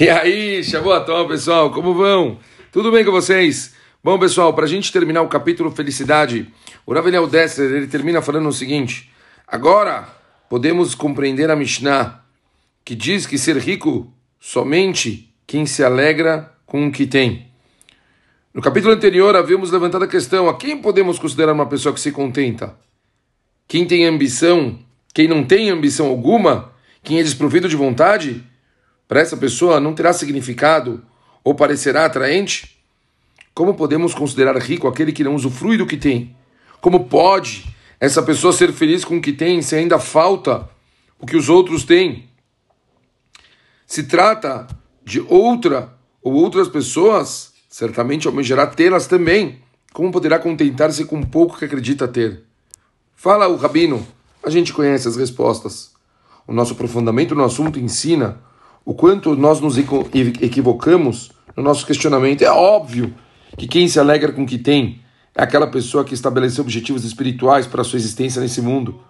E aí, Shavuatão, pessoal, como vão? Tudo bem com vocês? Bom, pessoal, para a gente terminar o capítulo Felicidade, o Raveliel Dessler, ele termina falando o seguinte, agora podemos compreender a Mishnah, que diz que ser rico somente quem se alegra com o que tem. No capítulo anterior, havíamos levantado a questão, a quem podemos considerar uma pessoa que se contenta? Quem tem ambição, quem não tem ambição alguma, quem é desprovido de vontade? Para essa pessoa não terá significado ou parecerá atraente? Como podemos considerar rico aquele que não usufrui do que tem? Como pode essa pessoa ser feliz com o que tem se ainda falta o que os outros têm? Se trata de outra ou outras pessoas, certamente almejará tê-las também. Como poderá contentar-se com pouco que acredita ter? Fala o rabino, a gente conhece as respostas. O nosso aprofundamento no assunto ensina o quanto nós nos equivocamos no nosso questionamento. É óbvio que quem se alegra com o que tem é aquela pessoa que estabeleceu objetivos espirituais para a sua existência nesse mundo.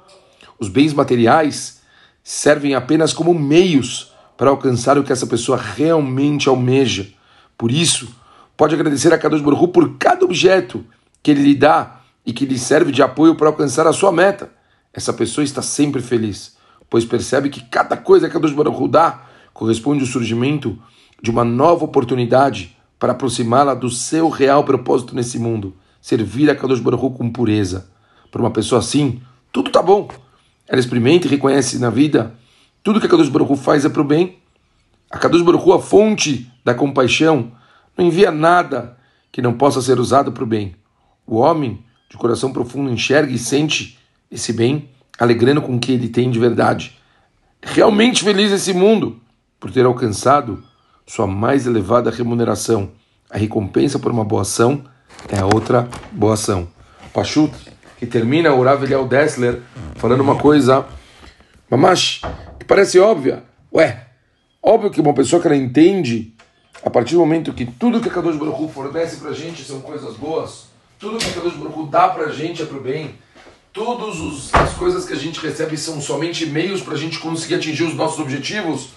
Os bens materiais servem apenas como meios para alcançar o que essa pessoa realmente almeja. Por isso, pode agradecer a Kadosh Baruch por cada objeto que ele lhe dá e que lhe serve de apoio para alcançar a sua meta. Essa pessoa está sempre feliz, pois percebe que cada coisa que Kadosh Baruch dá corresponde o surgimento de uma nova oportunidade para aproximá-la do seu real propósito nesse mundo, servir a Kadosh Baruch com pureza. Para uma pessoa assim, tudo tá bom. Ela experimenta e reconhece na vida tudo que a Kadosh Baruch faz é para o bem. A Kadosh Baruch a fonte da compaixão, não envia nada que não possa ser usado para o bem. O homem, de coração profundo, enxerga e sente esse bem, alegrando com o que ele tem de verdade. Realmente feliz esse mundo por ter alcançado sua mais elevada remuneração. A recompensa por uma boa ação é a outra boa ação. Pachut, que termina o Rav Eliel Dessler falando uma coisa, mas que parece óbvia. Ué, óbvio que uma pessoa que ela entende, a partir do momento que tudo que a Kadosh Baruch fornece pra gente são coisas boas, tudo que a Kadosh Baruch dá pra gente é pro bem, todas as coisas que a gente recebe são somente meios para a gente conseguir atingir os nossos objetivos,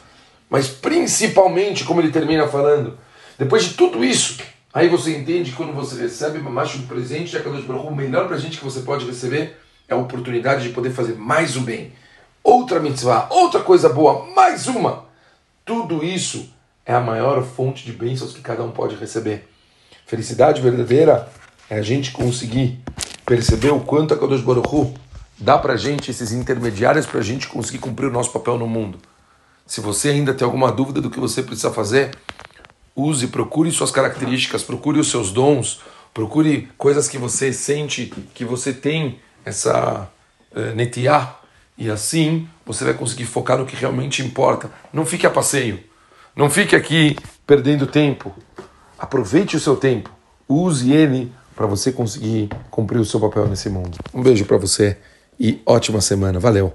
mas principalmente, como ele termina falando, depois de tudo isso, aí você entende que quando você recebe mais um presente de Akadosh Baruch o melhor presente que você pode receber é a oportunidade de poder fazer mais o bem. Outra mitzvah, outra coisa boa, mais uma. Tudo isso é a maior fonte de bênçãos que cada um pode receber. Felicidade verdadeira é a gente conseguir perceber o quanto a Kadosh Baruch dá pra gente esses intermediários para a gente conseguir cumprir o nosso papel no mundo. Se você ainda tem alguma dúvida do que você precisa fazer, use, procure suas características, procure os seus dons, procure coisas que você sente que você tem essa uh, netiá, e assim você vai conseguir focar no que realmente importa. Não fique a passeio, não fique aqui perdendo tempo. Aproveite o seu tempo, use ele para você conseguir cumprir o seu papel nesse mundo. Um beijo para você e ótima semana. Valeu!